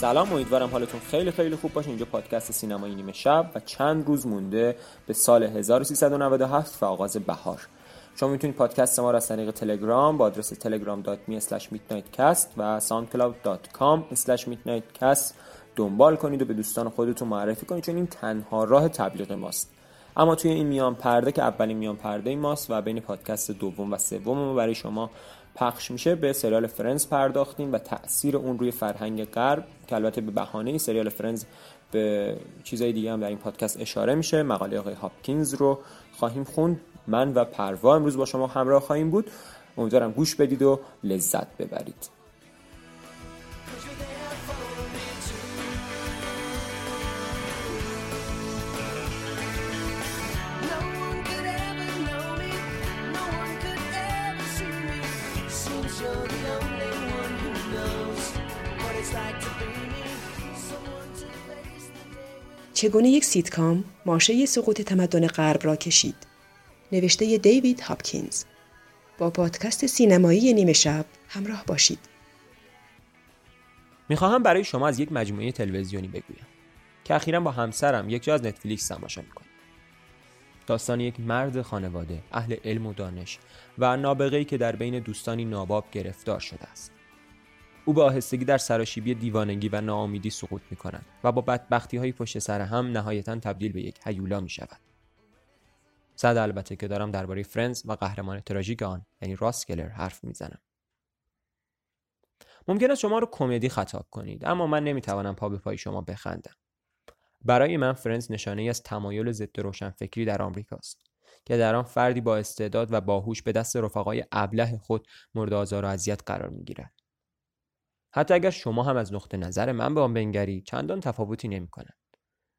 سلام امیدوارم حالتون خیلی خیلی خوب باشه. اینجا پادکست سینمایی نیمه شب و چند روز مونده به سال 1397 و آغاز بهار. شما می‌تونید پادکست ما را از طریق تلگرام با آدرس telegram.me midnightcast و soundcloud.com midnightcast دنبال کنید و به دوستان خودتون معرفی کنید چون این تنها راه تبلیغ ماست. اما توی این میان پرده که اولین میان پرده ماست و بین پادکست دوم و سوم ما برای شما پخش میشه به سریال فرنز پرداختیم و تاثیر اون روی فرهنگ غرب که البته به بهانه سریال فرنز به چیزای دیگه هم در این پادکست اشاره میشه مقاله آقای هاپکینز رو خواهیم خوند. من و پروا امروز با شما همراه خواهیم بود. امیدوارم گوش بدید و لذت ببرید. چگونه یک سیتکام ماشه سقوط تمدن غرب را کشید؟ نوشته دیوید هاپکینز. با پادکست سینمایی نیمه شب همراه باشید. می‌خواهم برای شما از یک مجموعه تلویزیونی بگویم که اخیرا با همسرم یک جا از Netflix تماشا می‌کنیم. داستان یک مرد خانواده اهل علم و دانش و نابغه‌ای که در بین دوستانی ناباب گرفتار شده است. او به آهستگی در سراشیبی دیوانگی و ناامیدی سقوط می کند و با بدبختی های پشت سر هم نهایتا تبدیل به یک هیولا می شود. صد البته که دارم درباره فرنز و قهرمان تراژیک آن یعنی راسکلر حرف می‌زنم. ممکن است شما رو کمدی خطاب کنید اما من نمی‌توانم پا به پای شما بخندم. برای من فرنز نشانه ای از تمایل ضد روشنفکری در آمریکاست که در آن فردی با استعداد و باهوش به دست رفقای ابله خود مورد آزار و اذیت قرار می‌گیرد. حتی اگر شما هم از نقطه نظر من به آن بنگری چندان تفاوتی نمی کنند.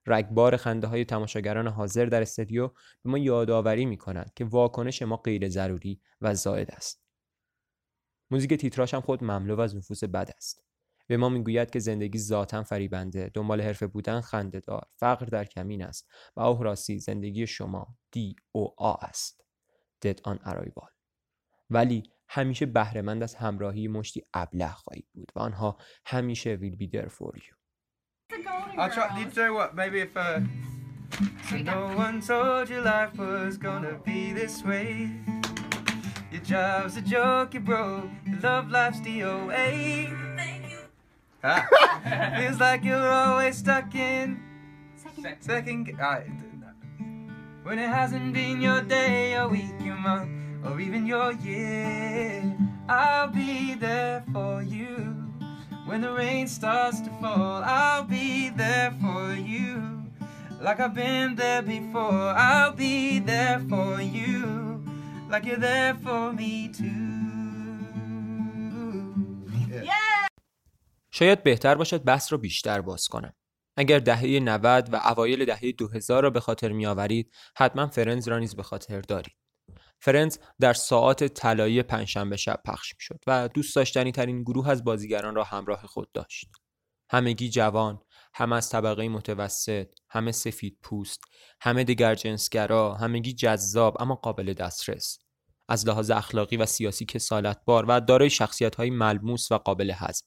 رگبار خنده های تماشاگران حاضر در استودیو به ما یادآوری می کنند که واکنش ما غیر ضروری و زائد است. موزیک تیتراش هم خود مملو از نفوس بد است. به ما می‌گوید که زندگی ذاتا فریبنده، دنبال حرفه بودن خندهدار، فقر در کمین است و اوه راستی زندگی شما دی او آ است. Dead on arrival. ولی همیشه بهرهمند از همراهی مشتی ابله خواهید بود و آنها همیشه will be there for you. I'll try. You know what? Maybe if uh, so no one told you life was gonna be this way. Your job's a joke, you broke. Your love life's DOA. Ah. Feels like you're always stuck in second. second ge- ah, d- when it hasn't been your day, your week, your month, or even your year. I'll be there for you. When the rain starts to fall, I'll be there for you. Like I've been there before, I'll be there for you. Like you're there for me too. Yeah. شاید بهتر باشد بحث را بیشتر باز کنم. اگر دهه 90 و اوایل دهه 2000 را به خاطر میآورید، حتما فرنز را نیز به خاطر دارید. فرنز در ساعات طلایی پنجشنبه شب پخش می‌شد و دوست داشتنی ترین گروه از بازیگران را همراه خود داشت. همگی جوان، همه از طبقه متوسط، همه سفید پوست، همه دگر جنسگرا، همگی جذاب اما قابل دسترس. از لحاظ اخلاقی و سیاسی کسالتبار و دارای شخصیت های ملموس و قابل هضم.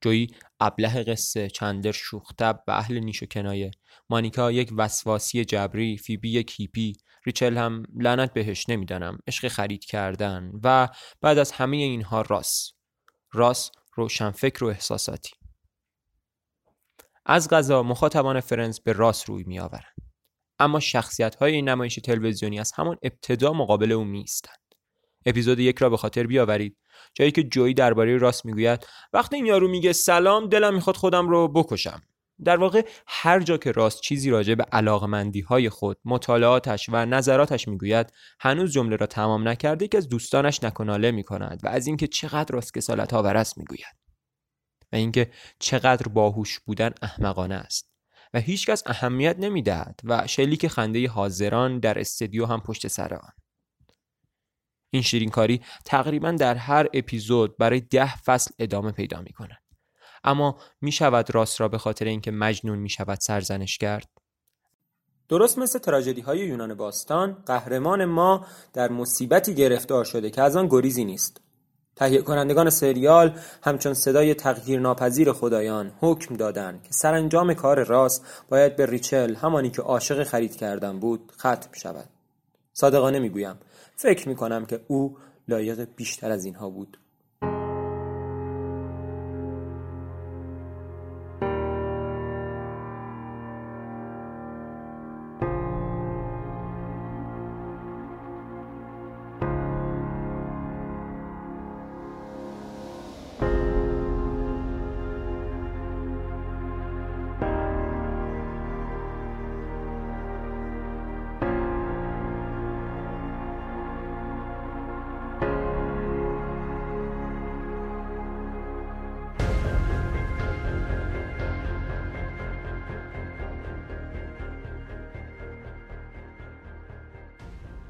جویی ابله قصه چندر شوختب و اهل نیش و کنایه مانیکا یک وسواسی جبری فیبی یک هیپی ریچل هم لعنت بهش نمی‌دانم. عشق خرید کردن و بعد از همه اینها راس. راس روشنفکر و احساساتی. از غذا مخاطبان فرنز به راس روی می آورند. اما شخصیت های این نمایش تلویزیونی از همان ابتدا مقابل او نیستند. اپیزود یک را به خاطر بیاورید. جایی که جویی درباره راس می‌گوید وقتی این یارو میگه سلام دلم می‌خواد خودم رو بکشم. در واقع هر جا که راست چیزی راجع به علاقمندی های خود مطالعاتش و نظراتش می‌گوید هنوز جمله را تمام نکرده که از دوستانش نکناله می کند و از اینکه چقدر راست کسالت است می‌گوید و اینکه چقدر باهوش بودن احمقانه است و هیچکس اهمیت نمی‌دهد و شلیک خنده حاضران در استدیو هم پشت سر آن این شیرینکاری تقریبا در هر اپیزود برای ده فصل ادامه پیدا می کند. اما می شود راست را به خاطر اینکه مجنون می شود سرزنش کرد؟ درست مثل تراژدی های یونان باستان قهرمان ما در مصیبتی گرفتار شده که از آن گریزی نیست. تهیه کنندگان سریال همچون صدای تغییر ناپذیر خدایان حکم دادند که سرانجام کار راست باید به ریچل همانی که عاشق خرید کردن بود ختم شود. صادقانه می‌گویم فکر می کنم که او لایق بیشتر از اینها بود.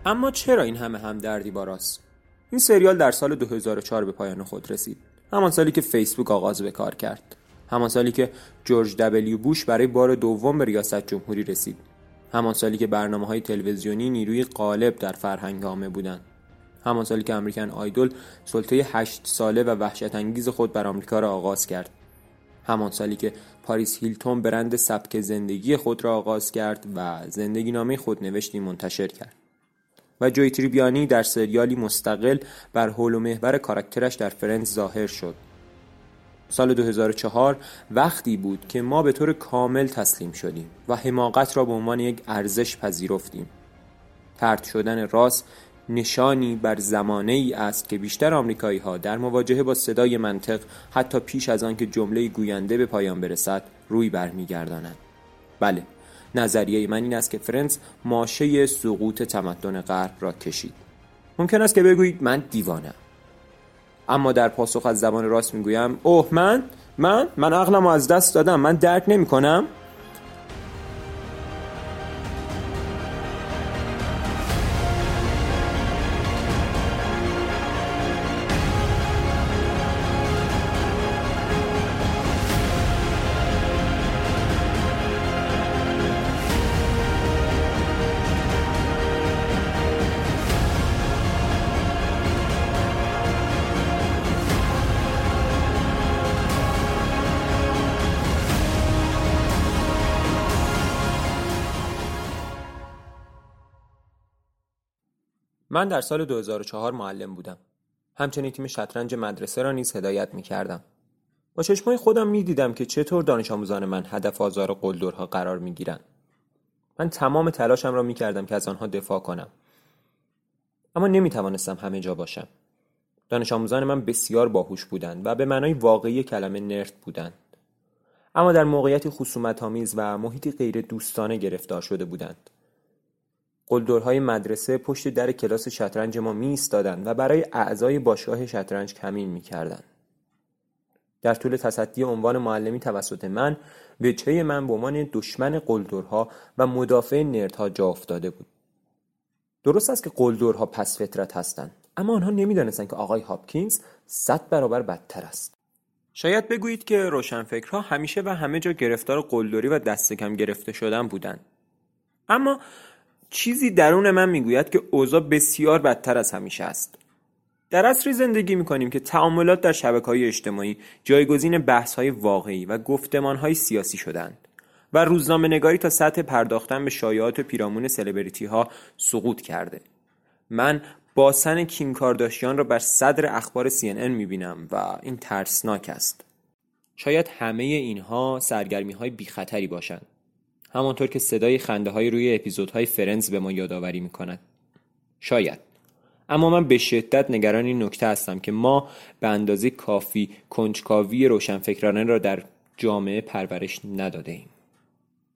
اما چرا این همه همدردی با راست؟ این سریال در سال 2004 به پایان خود رسید. همان سالی که فیسبوک آغاز به کار کرد. همان سالی که جورج دبلیو بوش برای بار دوم به ریاست جمهوری رسید. همان سالی که برنامه های تلویزیونی نیروی غالب در فرهنگ عامه بودند. همان سالی که امریکن آیدول سلطه هشت ساله و وحشت انگیز خود بر آمریکا را آغاز کرد. همان سالی که پاریس هیلتون برند سبک زندگی خود را آغاز کرد و زندگی نامه خود نوشتی منتشر کرد. و جوی تریبیانی در سریالی مستقل بر حول و محور کاراکترش در فرنز ظاهر شد. سال 2004 وقتی بود که ما به طور کامل تسلیم شدیم و حماقت را به عنوان یک ارزش پذیرفتیم. ترد شدن راست نشانی بر زمانه ای است که بیشتر آمریکایی ها در مواجهه با صدای منطق حتی پیش از آن که جمله گوینده به پایان برسد روی برمیگردانند. بله نظریه من این است که فرنس ماشه سقوط تمدن غرب را کشید. ممکن است که بگویید من دیوانم. اما در پاسخ از زبان راست می‌گویم اوه من من من عقلم از دست دادم من درک نمی کنم من در سال 2004 معلم بودم. همچنین تیم شطرنج مدرسه را نیز هدایت می کردم. با چشمای خودم می دیدم که چطور دانش آموزان من هدف آزار قلدرها قرار می گیرن. من تمام تلاشم را می کردم که از آنها دفاع کنم. اما نمی توانستم همه جا باشم. دانش آموزان من بسیار باهوش بودند و به معنای واقعی کلمه نرد بودند. اما در موقعیتی خصومت آمیز و محیطی غیر دوستانه گرفتار شده بودند. قلدرهای مدرسه پشت در کلاس شطرنج ما می و برای اعضای باشگاه شطرنج کمین می کردن. در طول تصدی عنوان معلمی توسط من وجهه من به عنوان دشمن قلدرها و مدافع نردها جا افتاده بود. درست است که قلدرها پس فطرت هستند اما آنها نمی‌دانستند که آقای هاپکینز صد برابر بدتر است. شاید بگویید که روشنفکرها همیشه و همه جا گرفتار قلدری و دست کم گرفته شدن بودند. اما چیزی درون من می‌گوید که اوضاع بسیار بدتر از همیشه است. در عصری زندگی می‌کنیم که تعاملات در شبکه های اجتماعی جایگزین بحث های واقعی و گفتمان های سیاسی شدند و روزنامه نگاری تا سطح پرداختن به شایعات پیرامون سلبریتی ها سقوط کرده. من باسن کیم کارداشیان را بر صدر اخبار CNN می‌بینم و این ترسناک است. شاید همه اینها سرگرمی های بی خطری باشند. همانطور که صدای خنده های روی اپیزودهای فرنز به ما یادآوری می کند. شاید. اما من به شدت نگران این نکته هستم که ما به اندازه کافی کنجکاوی روشنفکرانه را در جامعه پرورش نداده ایم.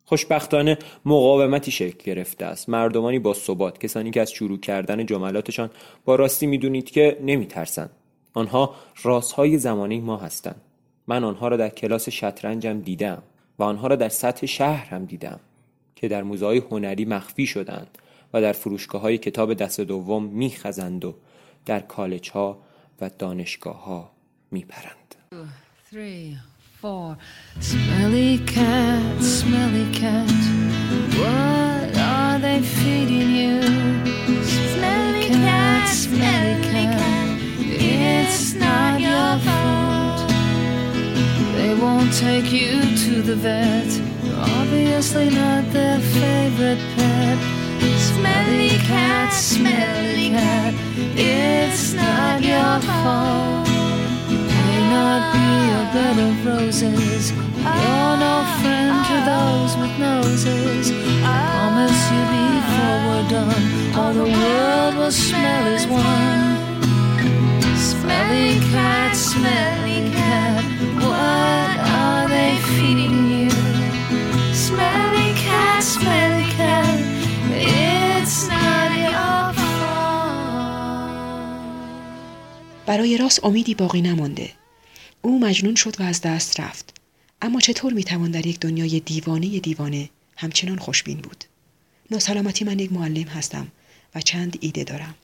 خوشبختانه مقاومتی شکل گرفته است. مردمانی با ثبات کسانی که از شروع کردن جملاتشان با راستی می‌دونید که نمیترسند. آنها رازهای زمانه ما هستند. من آنها را در کلاس شطرنجم دیدم. و آنها را در سطح شهر هم دیدم که در موزه های هنری مخفی شدند و در فروشگاه های کتاب دست دوم میخزند و در کالج ها و دانشگاه ها میپرند three, take you to the vet. You're obviously not their favorite pet. Smelly cat, smelly cat. It's not your fault You may not be a bed of roses. You're no friend to those with noses. I promise you before we're done, all the world will smell برای راست امیدی باقی نمانده. او مجنون شد و از دست رفت. اما چطور می‌توان در یک دنیای دیوانه دیوانه همچنان خوشبین بود؟ ناسلامتی من یک معلم هستم و چند ایده دارم.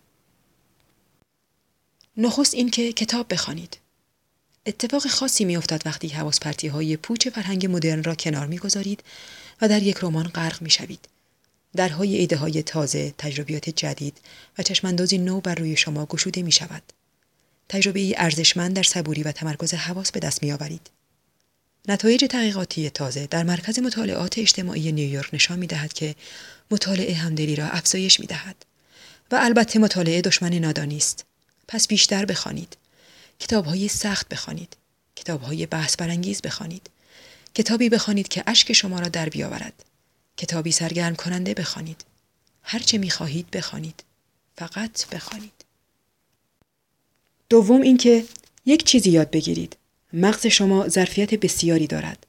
نخست اینکه کتاب بخوانید. اتفاق خاصی میافتد وقتی حواس پرتی های پوچ فرهنگ مدرن را کنار می‌گذارید و در یک رمان غرق می‌شوید. درهای ایده های تازه، تجربیات جدید و چشماندازی نو بر روی شما گشوده می شود. تجربه ارزشمند در صبوری و تمرکز حواس به دست میآورید. نتایج تحقیقاتی تازه در مرکز مطالعات اجتماعی نیویورک نشان می دهد که مطالعه همدلی را افزایش می دهد. و البته مطالعه دشمن نادانی است. پس بیشتر بخوانید. کتابهای سخت بخوانید. کتابهای بحث برانگیز بخوانید. کتابی بخوانید که اشک شما را در بیاورد. کتابی سرگرم کننده بخوانید. هر چه می خواهید بخوانید. فقط بخوانید. دوم اینکه یک چیزی یاد بگیرید. مغز شما ظرفیت بسیاری دارد.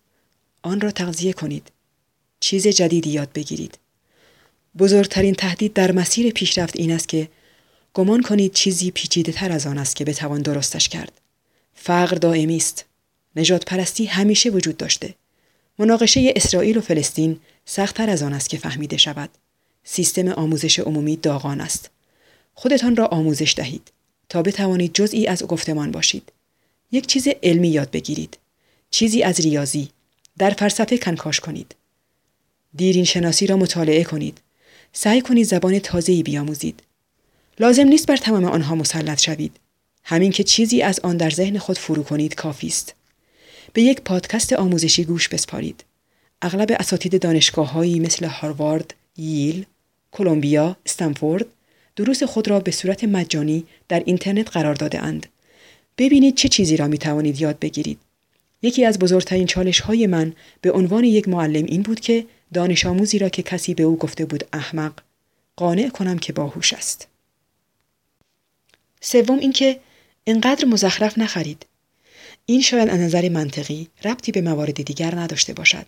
آن را تغذیه کنید. چیز جدیدی یاد بگیرید. بزرگترین تهدید در مسیر پیشرفت این است که گمان کنید چیزی پیچیده تر از آن است که بتوان درستش کرد. فقر دائمی است. نجات پرستی همیشه وجود داشته. مناقشه اسرائیل و فلسطین سختتر از آن است که فهمیده شود. سیستم آموزش عمومی داغان است. خودتان را آموزش دهید تا بتوانید جزئی از گفتمان باشید. یک چیز علمی یاد بگیرید. چیزی از ریاضی. در فلسفه کنکاش کنید. دیرین شناسی را مطالعه کنید. سعی کنید زبان تازه‌ای بیاموزید. لازم نیست بر تمام آنها مسلط شوید. همین که چیزی از آن در ذهن خود فرو کنید کافی است. به یک پادکست آموزشی گوش بسپارید. اغلب اساتید دانشگاههایی مثل هاروارد، ییل، کلمبیا، استنفورد دروس خود را به صورت مجانی در اینترنت قرار داده اند. ببینید چه چیزی را می توانید یاد بگیرید. یکی از بزرگترین چالش های من به عنوان یک معلم این بود که دانش آموزی را که کسی به او گفته بود احمق قانع کنم که باهوش است. سوم اینکه انقدر مزخرف نخرید. این شاید از نظر منطقی ربطی به موارد دیگر نداشته باشد.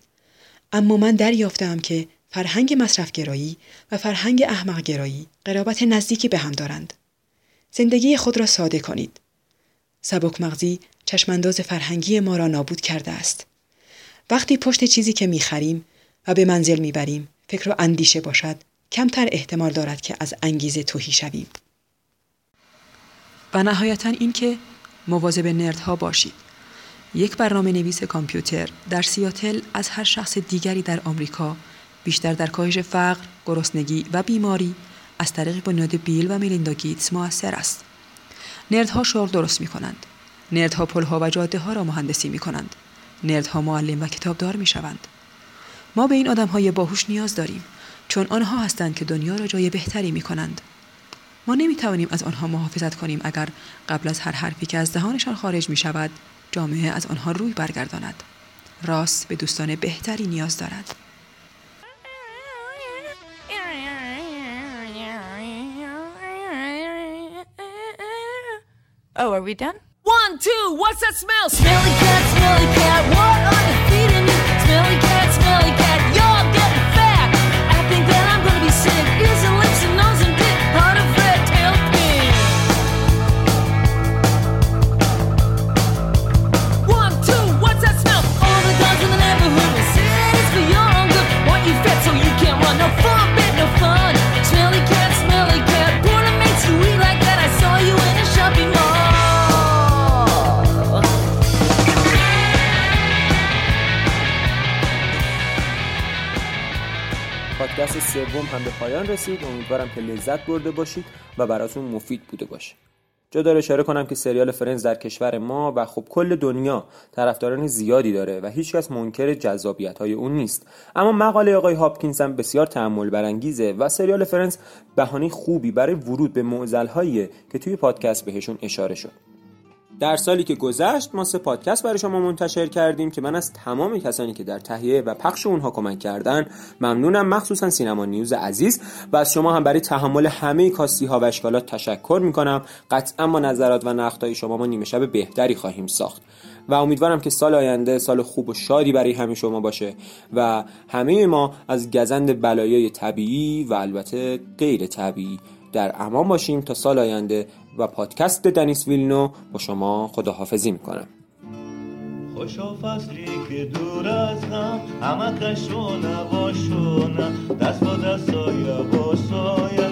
اما من دریافتم که فرهنگ مصرفگرایی و فرهنگ احمقگرایی قرابت نزدیکی به هم دارند. زندگی خود را ساده کنید. سبک مغزی چشمانداز فرهنگی ما را نابود کرده است. وقتی پشت چیزی که می‌خریم و به منزل می‌بریم فکر و اندیشه باشد کمتر احتمال دارد که از انگیزه توهی شویم. و نهایتا اینکه مواظب نردها باشید. یک برنامه نویس کامپیوتر در سیاتل از هر شخص دیگری در آمریکا بیشتر در کاهش فقر، گرسنگی و بیماری از طریق بنیاد بیل و میلیندا گیتس موثر است. نردها شغل درست می کنند. نردها پلها و جاده ها را مهندسی می کنند. نردها معلم و کتابدار می شوند. ما به این آدم های باهوش نیاز داریم چون آنها هستند که دنیا را جای بهتری می کنند. ما نمی توانیم از آنها محافظت کنیم اگر قبل از هر حرفی که از دهانشان خارج می شود جامعه از آنها روی برگرداند. راست به دوستان بهتری نیاز دارد. Oh, are we done? One, two, what's that smell? Smelly cat, smelly cat, what are you feeding me? Smelly cat, smelly cat, به پایان رسید. امیدوارم که لذت برده باشید و براتون مفید بوده باشه. جا داره اشاره کنم که سریال فرنز در کشور ما و خب کل دنیا طرفداران زیادی داره و هیچکس منکر جذابیت های اون نیست. اما مقاله آقای هاپکینز هم بسیار تحمل برانگیزه و سریال فرنز بهانه خوبی برای ورود به معضل که توی پادکست بهشون اشاره شد. در سالی که گذشت ما سه پادکست برای شما منتشر کردیم که من از تمام کسانی که در تهیه و پخش اونها کمک کردن ممنونم. مخصوصا سینما نیوز عزیز. و از شما هم برای تحمل همه کاستی ها و اشکالات تشکر می‌کنم. قطعا با نظرات و نقدهای شما ما نیمه شب بهتری خواهیم ساخت. و امیدوارم که سال آینده سال خوب و شادی برای همه شما باشه. و همه ما از گزند بلایای طبیعی و البته غیر طبیعی در امان باشیم تا سال آینده و پادکست دنیس ویلنو با شما خداحافظی می‌کنم. خوشا فصلی که دور از هم همه کشونه و شونه دست با دست سایه با سایه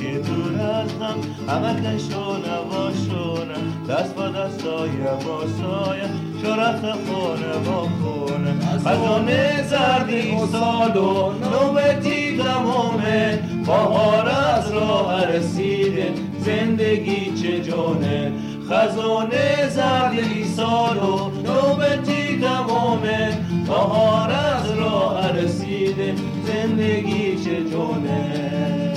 که دور از هم همه کشونه و شونه دست با دست سایه با سایه شرف خونه. با خونه خزانه زردی سال و نوبتی تمامه بهار از راه رسیده زندگی چه جونه خزانه زردی سال و نوبتی تمامه بهار از راه رسیده زندگی چه جونه